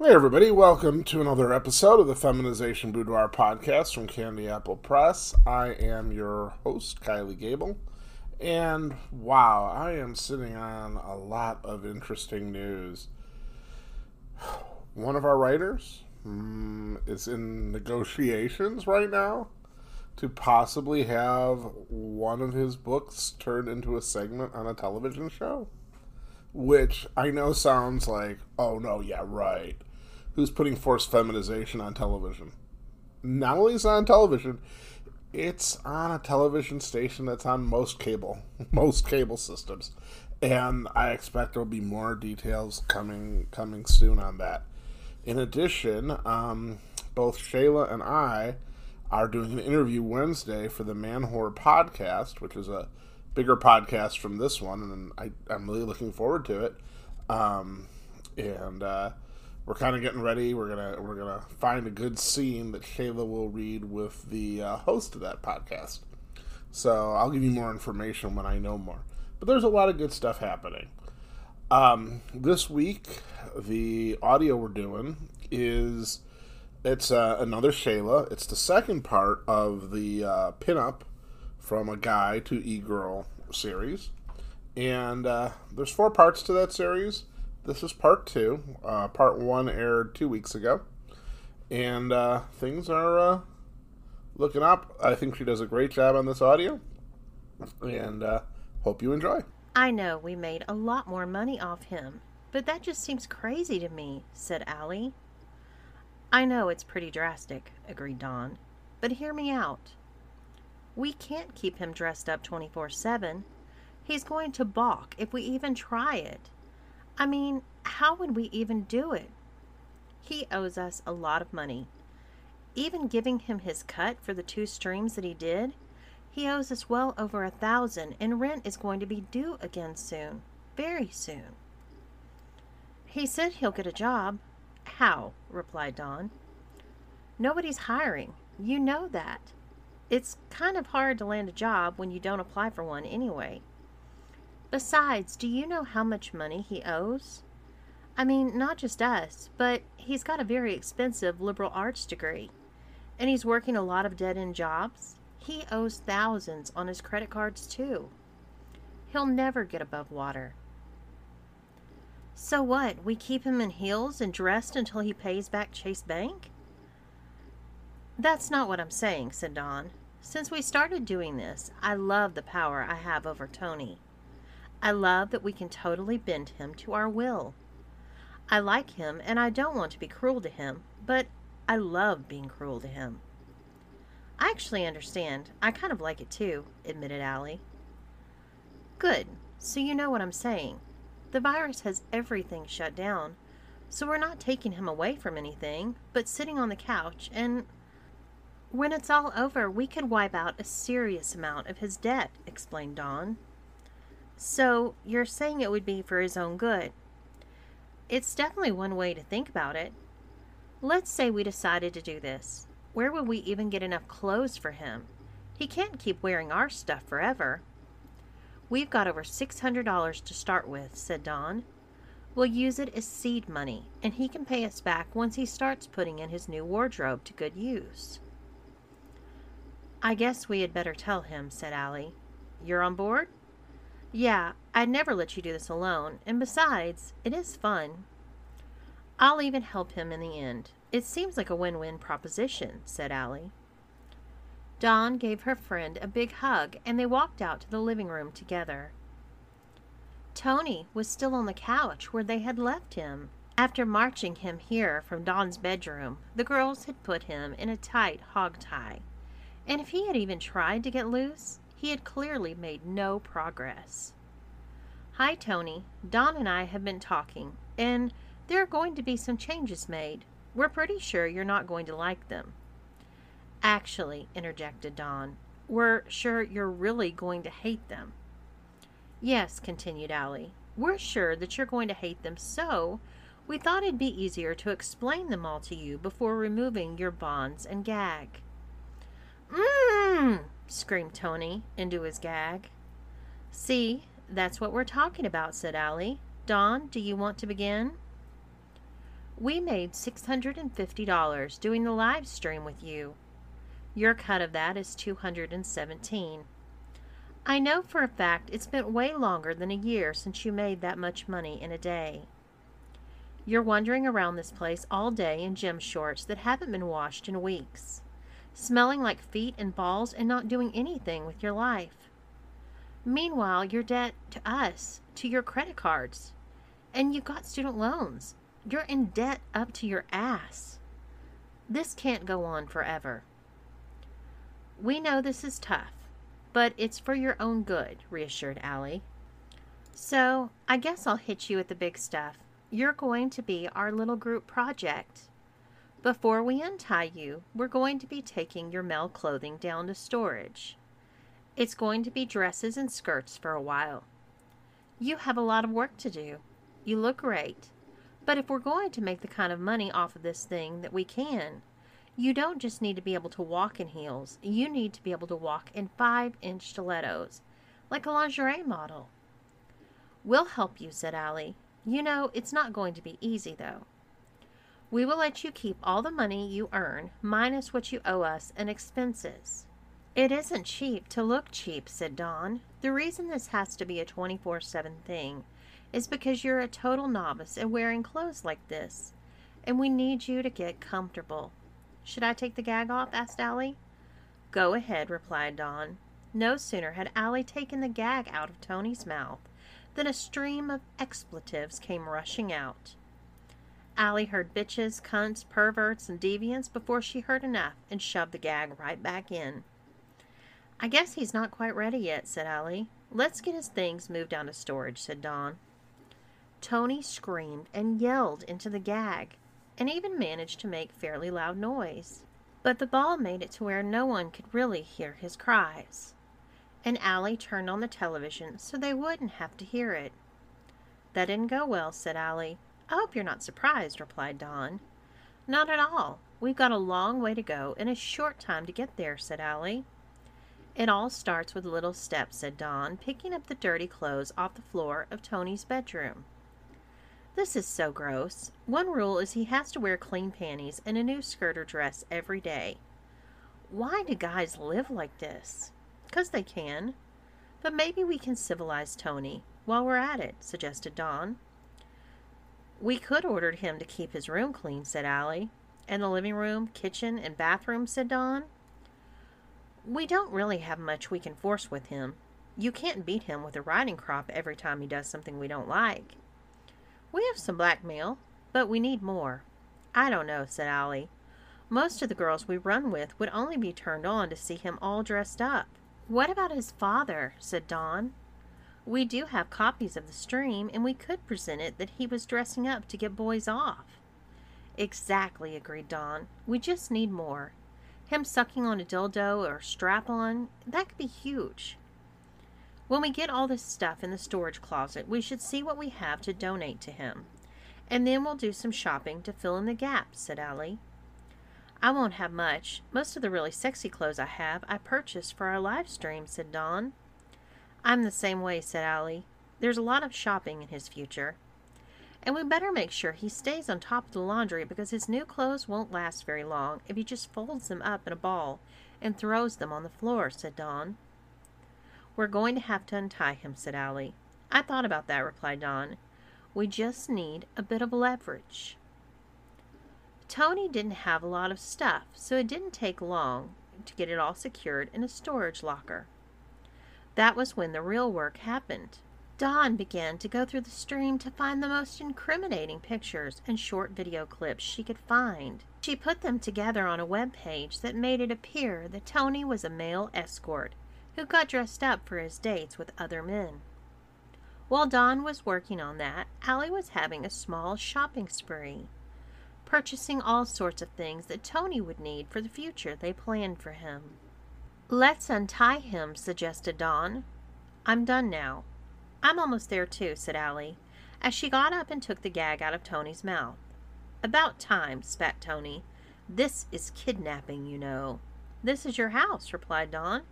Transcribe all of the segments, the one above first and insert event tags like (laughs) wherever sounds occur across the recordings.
Hey, everybody, welcome to another episode of the Feminization Boudoir podcast from Candy Apple Press. I am your host, Kylie Gable, and wow, I am sitting on a lot of interesting news. One of our writers mm, is in negotiations right now to possibly have one of his books turned into a segment on a television show. Which I know sounds like, oh no, yeah, right who's putting forced feminization on television. Not only is on television, it's on a television station that's on most cable, (laughs) most cable systems, and I expect there'll be more details coming coming soon on that. In addition, um, both Shayla and I are doing an interview Wednesday for the Man Whore podcast, which is a bigger podcast from this one, and I, am really looking forward to it. Um, and uh, we're kind of getting ready. We're gonna we're gonna find a good scene that Shayla will read with the uh, host of that podcast. So I'll give you more information when I know more. But there's a lot of good stuff happening. Um, this week, the audio we're doing is it's uh, another Shayla. It's the second part of the uh, pinup from a guy to e girl series, and uh, there's four parts to that series this is part two. Uh, part one aired two weeks ago, and uh, things are uh, looking up. I think she does a great job on this audio, and uh, hope you enjoy. I know we made a lot more money off him, but that just seems crazy to me," said Allie. I know it's pretty drastic," agreed Dawn, "but hear me out. We can't keep him dressed up 24 7. He's going to balk if we even try it. I mean, how would we even do it? He owes us a lot of money. Even giving him his cut for the two streams that he did, he owes us well over a thousand, and rent is going to be due again soon. Very soon. He said he'll get a job. How? replied Dawn. Nobody's hiring. You know that. It's kind of hard to land a job when you don't apply for one anyway. Besides, do you know how much money he owes? I mean, not just us, but he's got a very expensive liberal arts degree. And he's working a lot of dead end jobs. He owes thousands on his credit cards, too. He'll never get above water. So what? We keep him in heels and dressed until he pays back Chase Bank? That's not what I'm saying, said Dawn. Since we started doing this, I love the power I have over Tony. I love that we can totally bend him to our will. I like him and I don't want to be cruel to him, but I love being cruel to him. I actually understand. I kind of like it too, admitted Allie. Good. So you know what I'm saying. The virus has everything shut down, so we're not taking him away from anything, but sitting on the couch and when it's all over, we could wipe out a serious amount of his debt, explained Dawn. So you're saying it would be for his own good. It's definitely one way to think about it. Let's say we decided to do this. Where would we even get enough clothes for him? He can't keep wearing our stuff forever. We've got over $600 to start with, said Dawn. We'll use it as seed money, and he can pay us back once he starts putting in his new wardrobe to good use. I guess we had better tell him, said Allie. You're on board? Yeah, I'd never let you do this alone, and besides, it is fun. I'll even help him in the end. It seems like a win win proposition, said Allie. Dawn gave her friend a big hug, and they walked out to the living room together. Tony was still on the couch where they had left him. After marching him here from Dawn's bedroom, the girls had put him in a tight hog tie. And if he had even tried to get loose, he had clearly made no progress. Hi, Tony. Dawn and I have been talking, and there are going to be some changes made. We're pretty sure you're not going to like them. Actually, interjected Dawn, we're sure you're really going to hate them. Yes, continued Allie, we're sure that you're going to hate them so we thought it'd be easier to explain them all to you before removing your bonds and gag. Mmm, screamed Tony into his gag. See, that's what we're talking about, said Allie. Dawn, do you want to begin? We made $650 doing the live stream with you. Your cut of that is 217. I know for a fact it's been way longer than a year since you made that much money in a day. You're wandering around this place all day in gym shorts that haven't been washed in weeks, smelling like feet and balls and not doing anything with your life. Meanwhile, your debt to us, to your credit cards, and you've got student loans. You're in debt up to your ass. This can't go on forever. We know this is tough, but it's for your own good, reassured Allie. So, I guess I'll hit you with the big stuff. You're going to be our little group project. Before we untie you, we're going to be taking your male clothing down to storage. It's going to be dresses and skirts for a while. You have a lot of work to do. You look great. But if we're going to make the kind of money off of this thing that we can, you don't just need to be able to walk in heels. You need to be able to walk in five inch stilettos, like a lingerie model. We'll help you, said Allie. You know, it's not going to be easy, though. We will let you keep all the money you earn, minus what you owe us and expenses. It isn't cheap to look cheap, said Dawn. The reason this has to be a 24 7 thing is because you're a total novice at wearing clothes like this, and we need you to get comfortable. Should I take the gag off? asked Allie. Go ahead, replied Dawn. No sooner had Allie taken the gag out of Tony's mouth than a stream of expletives came rushing out. Allie heard bitches, cunts, perverts, and deviants before she heard enough and shoved the gag right back in. I guess he's not quite ready yet, said Allie. Let's get his things moved down to storage, said Dawn. Tony screamed and yelled into the gag, and even managed to make fairly loud noise. But the ball made it to where no one could really hear his cries. And Allie turned on the television so they wouldn't have to hear it. That didn't go well, said Allie. I hope you're not surprised, replied Dawn. Not at all. We've got a long way to go and a short time to get there, said Allie. It all starts with little steps, said Dawn, picking up the dirty clothes off the floor of Tony's bedroom. This is so gross. One rule is he has to wear clean panties and a new skirt or dress every day. Why do guys live like this? Because they can. But maybe we can civilize Tony while we're at it, suggested Dawn. We could order him to keep his room clean, said Allie. And the living room, kitchen, and bathroom, said Dawn. We don't really have much we can force with him. You can't beat him with a riding crop every time he does something we don't like. We have some blackmail, but we need more. I don't know, said Allie. Most of the girls we run with would only be turned on to see him all dressed up. What about his father? said Dawn. We do have copies of the stream, and we could present it that he was dressing up to get boys off. Exactly, agreed Dawn. We just need more. Him sucking on a dildo or strap on, that could be huge. When we get all this stuff in the storage closet, we should see what we have to donate to him. And then we'll do some shopping to fill in the gap, said Allie. I won't have much. Most of the really sexy clothes I have I purchased for our live stream, said Dawn. I'm the same way, said Allie. There's a lot of shopping in his future. And we better make sure he stays on top of the laundry because his new clothes won't last very long if he just folds them up in a ball and throws them on the floor, said Dawn. We're going to have to untie him, said Allie. I thought about that, replied Dawn. We just need a bit of leverage. Tony didn't have a lot of stuff, so it didn't take long to get it all secured in a storage locker. That was when the real work happened. Dawn began to go through the stream to find the most incriminating pictures and short video clips she could find. She put them together on a web page that made it appear that Tony was a male escort who got dressed up for his dates with other men. While Dawn was working on that, Allie was having a small shopping spree, purchasing all sorts of things that Tony would need for the future they planned for him. Let's untie him, suggested Dawn. I'm done now. I'm almost there too, said Allie, as she got up and took the gag out of Tony's mouth. About time, spat Tony. This is kidnapping, you know. This is your house, replied Dawn.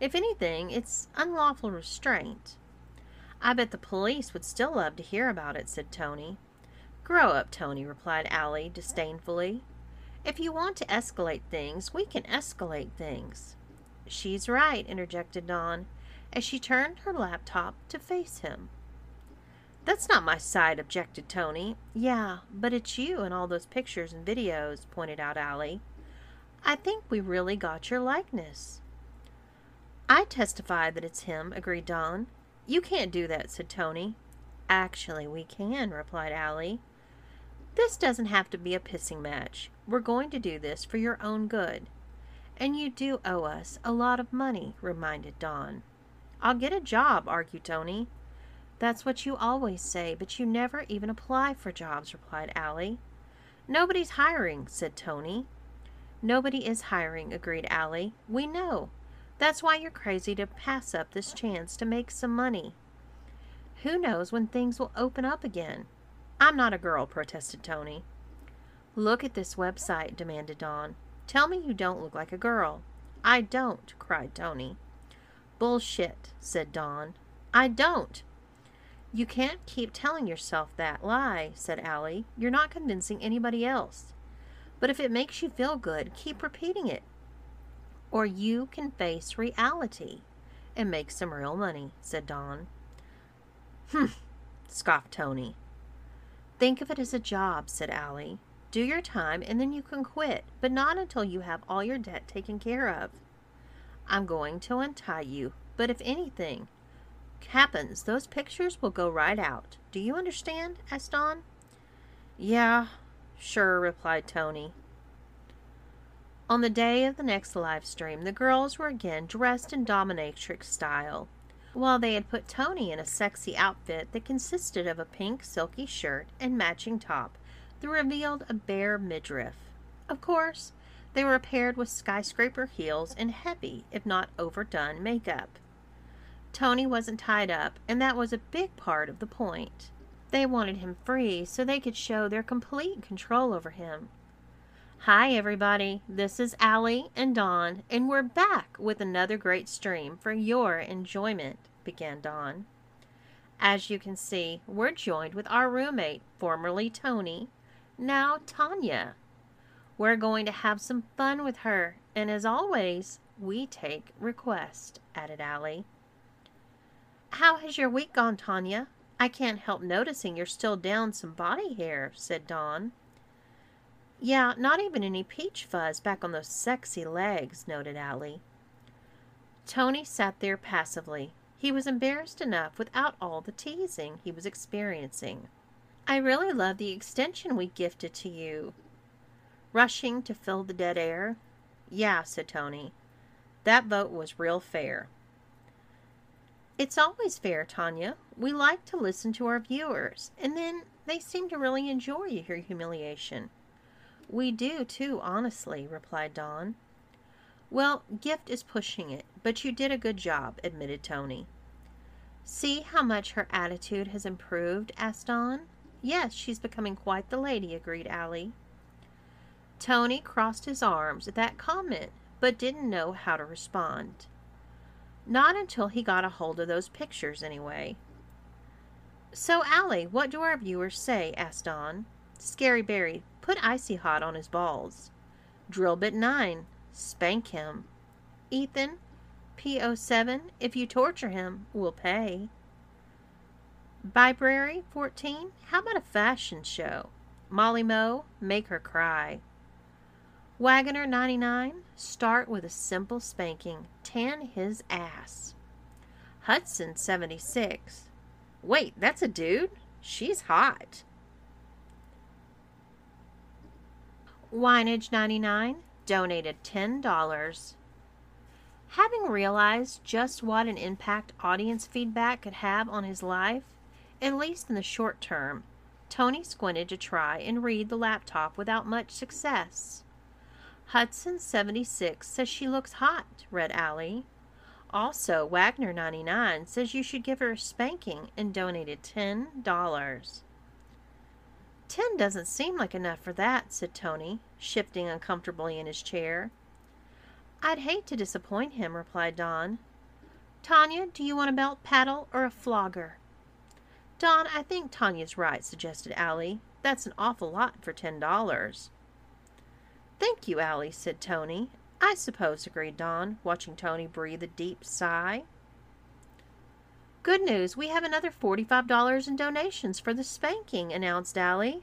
If anything, it's unlawful restraint. I bet the police would still love to hear about it, said Tony. Grow up, Tony, replied Allie disdainfully. If you want to escalate things, we can escalate things. She's right, interjected Dawn, as she turned her laptop to face him. That's not my side, objected Tony. Yeah, but it's you and all those pictures and videos, pointed out Allie. I think we really got your likeness. I testify that it's him, agreed Dawn. You can't do that, said Tony. Actually, we can, replied Allie. This doesn't have to be a pissing match. We're going to do this for your own good. And you do owe us a lot of money, reminded Dawn. I'll get a job, argued Tony. That's what you always say, but you never even apply for jobs, replied Allie. Nobody's hiring, said Tony. Nobody is hiring, agreed Allie. We know. That's why you're crazy to pass up this chance to make some money. Who knows when things will open up again? I'm not a girl, protested Tony. Look at this website, demanded Dawn. Tell me you don't look like a girl. I don't, cried Tony. Bullshit, said Dawn. I don't. You can't keep telling yourself that lie, said Allie. You're not convincing anybody else. But if it makes you feel good, keep repeating it. Or you can face reality and make some real money, said Dawn. Humph, scoffed Tony. Think of it as a job, said Allie. Do your time and then you can quit, but not until you have all your debt taken care of. I'm going to untie you, but if anything happens, those pictures will go right out. Do you understand? asked Dawn. Yeah, sure, replied Tony. On the day of the next live stream, the girls were again dressed in dominatrix style. While they had put Tony in a sexy outfit that consisted of a pink silky shirt and matching top that revealed a bare midriff. Of course, they were paired with skyscraper heels and heavy, if not overdone, makeup. Tony wasn't tied up, and that was a big part of the point. They wanted him free so they could show their complete control over him. Hi, everybody. This is Allie and Dawn, and we're back with another great stream for your enjoyment, began Dawn. As you can see, we're joined with our roommate, formerly Tony, now Tanya. We're going to have some fun with her, and as always, we take requests, added Allie. How has your week gone, Tanya? I can't help noticing you're still down some body hair, said Dawn. Yeah, not even any peach fuzz back on those sexy legs, noted Allie. Tony sat there passively. He was embarrassed enough without all the teasing he was experiencing. I really love the extension we gifted to you. Rushing to fill the dead air? Yeah, said Tony. That vote was real fair. It's always fair, Tanya. We like to listen to our viewers, and then they seem to really enjoy your humiliation. We do, too, honestly, replied Dawn. Well, Gift is pushing it, but you did a good job, admitted Tony. See how much her attitude has improved? asked Dawn. Yes, she's becoming quite the lady, agreed Allie. Tony crossed his arms at that comment, but didn't know how to respond. Not until he got a hold of those pictures, anyway. So, Allie, what do our viewers say? asked Dawn. Scary Barry, put Icy Hot on his balls. Drillbit 9, spank him. Ethan, PO7, if you torture him, we'll pay. Library 14, how about a fashion show? Molly Moe, make her cry. Wagoner 99, start with a simple spanking. Tan his ass. Hudson 76. Wait, that's a dude? She's hot. Wineage 99 donated $10. Having realized just what an impact audience feedback could have on his life, at least in the short term, Tony squinted to try and read the laptop without much success. Hudson 76 says she looks hot, read Allie. Also, Wagner 99 says you should give her a spanking and donated $10. Ten doesn't seem like enough for that, said Tony, shifting uncomfortably in his chair. I'd hate to disappoint him, replied Dawn. Tanya, do you want a belt paddle or a flogger? Dawn, I think Tanya's right, suggested Allie. That's an awful lot for ten dollars. Thank you, Allie, said Tony. I suppose, agreed Dawn, watching Tony breathe a deep sigh. Good news, we have another $45 in donations for the spanking, announced Allie.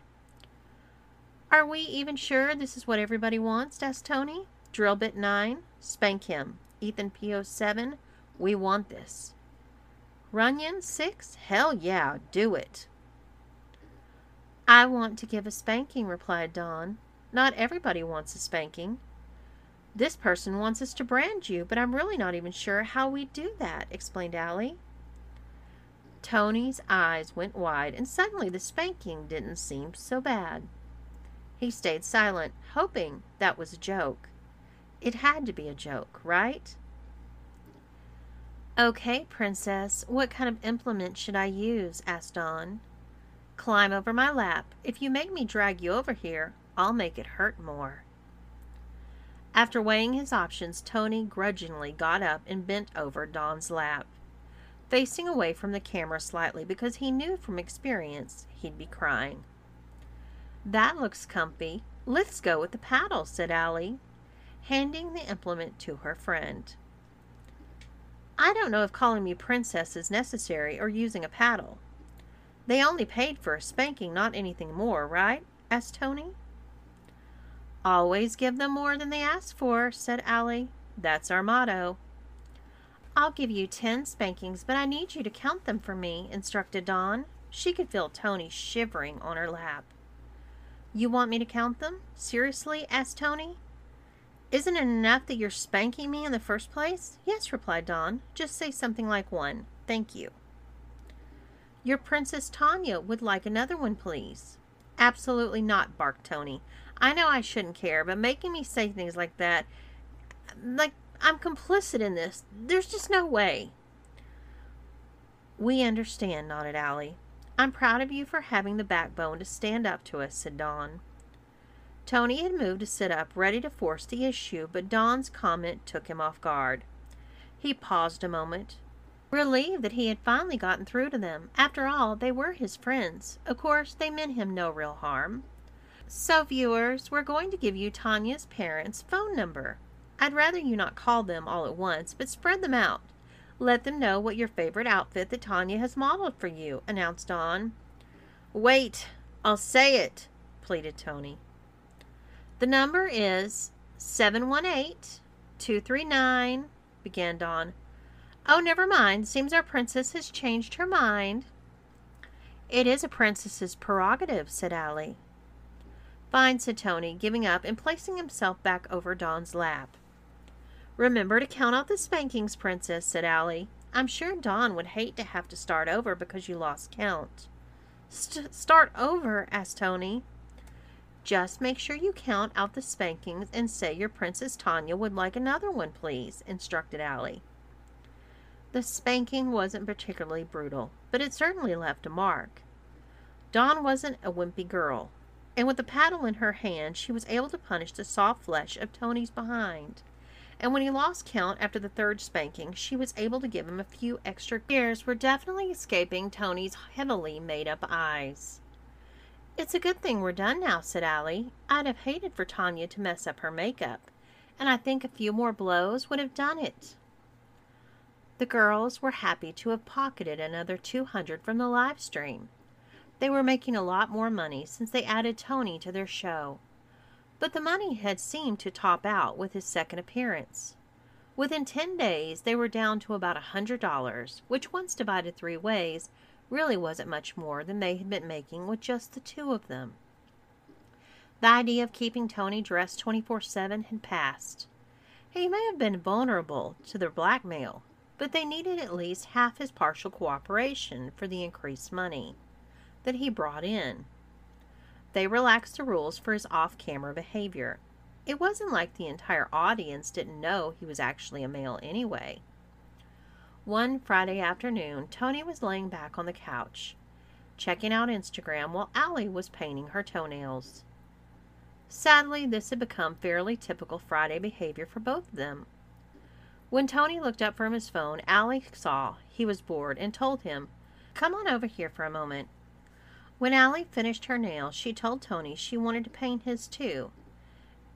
Are we even sure this is what everybody wants? asked Tony. Drill bit 9, spank him. Ethan PO7, we want this. Runyon 6, hell yeah, do it. I want to give a spanking, replied Dawn. Not everybody wants a spanking. This person wants us to brand you, but I'm really not even sure how we do that, explained Allie. Tony's eyes went wide, and suddenly the spanking didn't seem so bad. He stayed silent, hoping that was a joke. It had to be a joke, right? Okay, Princess, what kind of implement should I use? asked Dawn. Climb over my lap. If you make me drag you over here, I'll make it hurt more. After weighing his options, Tony grudgingly got up and bent over Dawn's lap facing away from the camera slightly because he knew from experience he'd be crying. That looks comfy. Let's go with the paddle, said Allie, handing the implement to her friend. I don't know if calling me princess is necessary or using a paddle. They only paid for a spanking, not anything more, right? asked Tony. Always give them more than they ask for, said Allie. That's our motto. I'll give you ten spankings, but I need you to count them for me, instructed Dawn. She could feel Tony shivering on her lap. You want me to count them? Seriously? asked Tony. Isn't it enough that you're spanking me in the first place? Yes, replied Dawn. Just say something like one. Thank you. Your Princess Tanya would like another one, please. Absolutely not, barked Tony. I know I shouldn't care, but making me say things like that, like I'm complicit in this. There's just no way. We understand, nodded Allie. I'm proud of you for having the backbone to stand up to us, said Dawn. Tony had moved to sit up, ready to force the issue, but Dawn's comment took him off guard. He paused a moment, relieved that he had finally gotten through to them. After all, they were his friends. Of course, they meant him no real harm. So, viewers, we're going to give you Tanya's parents' phone number. I'd rather you not call them all at once, but spread them out. Let them know what your favorite outfit that Tanya has modeled for you, announced Dawn. Wait, I'll say it, pleaded Tony. The number is 718 239, began Dawn. Oh, never mind. Seems our princess has changed her mind. It is a princess's prerogative, said Allie. Fine, said Tony, giving up and placing himself back over Dawn's lap. Remember to count out the spankings, Princess, said Allie. I'm sure Dawn would hate to have to start over because you lost count. St- start over? asked Tony. Just make sure you count out the spankings and say your Princess Tanya would like another one, please, instructed Allie. The spanking wasn't particularly brutal, but it certainly left a mark. Dawn wasn't a wimpy girl, and with the paddle in her hand, she was able to punish the soft flesh of Tony's behind and when he lost count after the third spanking, she was able to give him a few extra tears were definitely escaping Tony's heavily made up eyes. It's a good thing we're done now, said Allie. I'd have hated for Tanya to mess up her makeup, and I think a few more blows would have done it. The girls were happy to have pocketed another 200 from the live stream. They were making a lot more money since they added Tony to their show but the money had seemed to top out with his second appearance. Within ten days, they were down to about a hundred dollars, which, once divided three ways, really wasn't much more than they had been making with just the two of them. The idea of keeping Tony dressed 24 7 had passed. He may have been vulnerable to their blackmail, but they needed at least half his partial cooperation for the increased money that he brought in. They relaxed the rules for his off camera behavior. It wasn't like the entire audience didn't know he was actually a male anyway. One Friday afternoon, Tony was laying back on the couch, checking out Instagram while Allie was painting her toenails. Sadly, this had become fairly typical Friday behavior for both of them. When Tony looked up from his phone, Allie saw he was bored and told him, Come on over here for a moment. When Allie finished her nails, she told Tony she wanted to paint his too,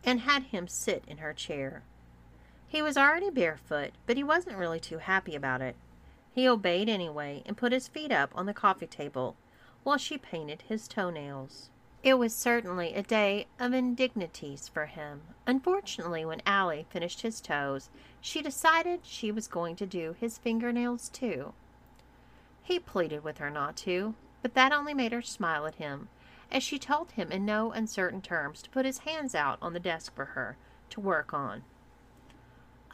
and had him sit in her chair. He was already barefoot, but he wasn't really too happy about it. He obeyed anyway and put his feet up on the coffee table while she painted his toenails. It was certainly a day of indignities for him. Unfortunately, when Allie finished his toes, she decided she was going to do his fingernails too. He pleaded with her not to, but that only made her smile at him as she told him in no uncertain terms to put his hands out on the desk for her to work on.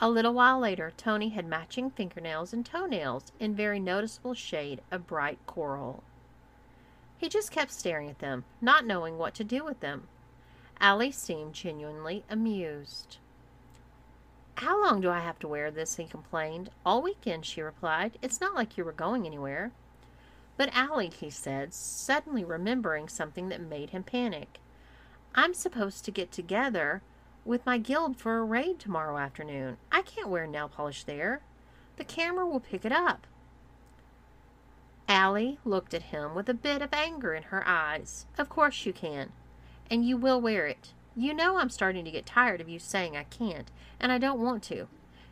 A little while later, Tony had matching fingernails and toenails in very noticeable shade of bright coral. He just kept staring at them, not knowing what to do with them. Allie seemed genuinely amused. How long do I have to wear this? he complained. All weekend, she replied. It's not like you were going anywhere. But Allie, he said, suddenly remembering something that made him panic. I'm supposed to get together with my guild for a raid tomorrow afternoon. I can't wear nail polish there. The camera will pick it up. Allie looked at him with a bit of anger in her eyes. Of course you can. And you will wear it. You know I'm starting to get tired of you saying I can't, and I don't want to.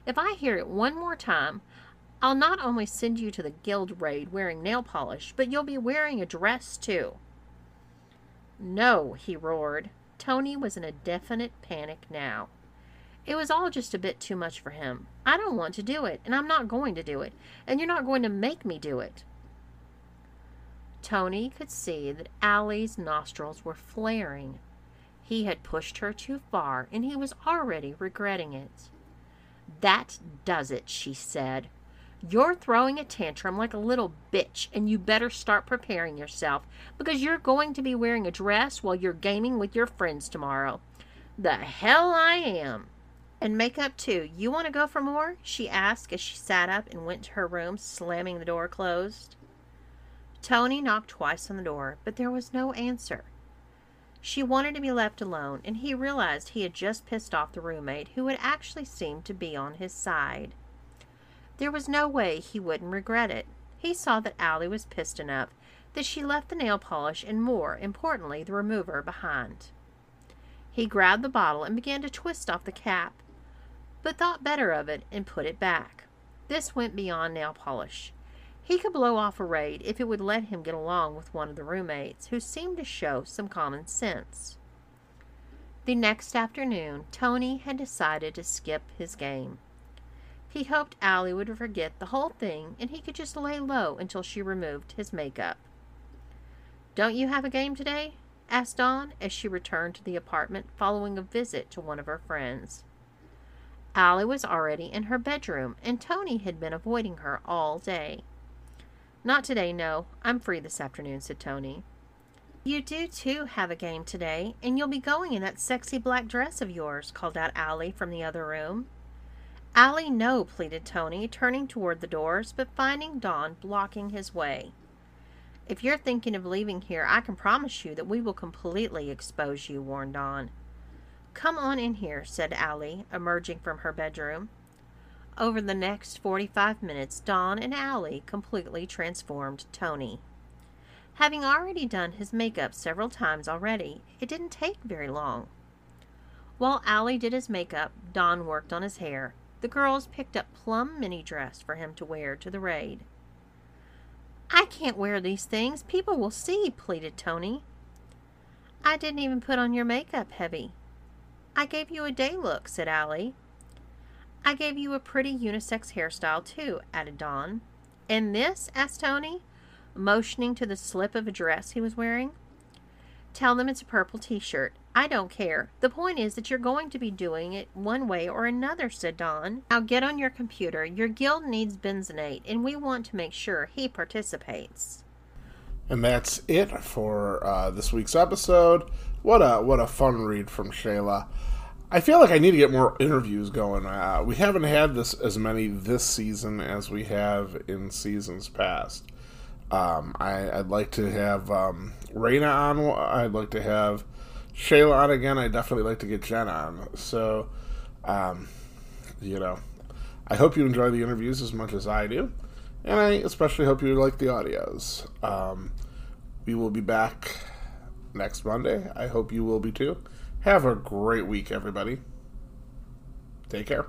If I hear it one more time, I'll not only send you to the guild raid wearing nail polish, but you'll be wearing a dress too. No, he roared. Tony was in a definite panic now. It was all just a bit too much for him. I don't want to do it, and I'm not going to do it, and you're not going to make me do it. Tony could see that Allie's nostrils were flaring. He had pushed her too far, and he was already regretting it. That does it, she said. You're throwing a tantrum like a little bitch, and you better start preparing yourself because you're going to be wearing a dress while you're gaming with your friends tomorrow. The hell I am. And makeup too. You want to go for more? she asked as she sat up and went to her room, slamming the door closed. Tony knocked twice on the door, but there was no answer. She wanted to be left alone, and he realized he had just pissed off the roommate who had actually seemed to be on his side. There was no way he wouldn't regret it. He saw that Allie was pissed enough that she left the nail polish and, more importantly, the remover behind. He grabbed the bottle and began to twist off the cap, but thought better of it and put it back. This went beyond nail polish. He could blow off a raid if it would let him get along with one of the roommates, who seemed to show some common sense. The next afternoon, Tony had decided to skip his game. He hoped Allie would forget the whole thing and he could just lay low until she removed his makeup. Don't you have a game today? asked Dawn as she returned to the apartment following a visit to one of her friends. Allie was already in her bedroom, and Tony had been avoiding her all day. Not today, no. I'm free this afternoon, said Tony. You do, too, have a game today, and you'll be going in that sexy black dress of yours, called out Allie from the other room. Allie, no, pleaded Tony, turning toward the doors, but finding Dawn blocking his way. If you're thinking of leaving here, I can promise you that we will completely expose you, warned Dawn. Come on in here, said Allie, emerging from her bedroom. Over the next 45 minutes, Dawn and Allie completely transformed Tony. Having already done his makeup several times already, it didn't take very long. While Allie did his makeup, Dawn worked on his hair, the girls picked up plum mini dress for him to wear to the raid. I can't wear these things. People will see, pleaded Tony. I didn't even put on your makeup, Heavy. I gave you a day look, said Allie. I gave you a pretty unisex hairstyle, too, added Dawn. And this? asked Tony, motioning to the slip of a dress he was wearing. Tell them it's a purple t shirt. I don't care. The point is that you're going to be doing it one way or another, said Dawn. Now get on your computer. Your guild needs benzenate, and we want to make sure he participates. And that's it for uh, this week's episode. What a what a fun read from Shayla. I feel like I need to get more interviews going. Uh, we haven't had this as many this season as we have in seasons past. Um, I, would like to have um, Raina on. I'd like to have Shayla on again. I'd definitely like to get Jen on. So, um, you know, I hope you enjoy the interviews as much as I do. And I especially hope you like the audios. Um, We will be back next Monday. I hope you will be too. Have a great week, everybody. Take care.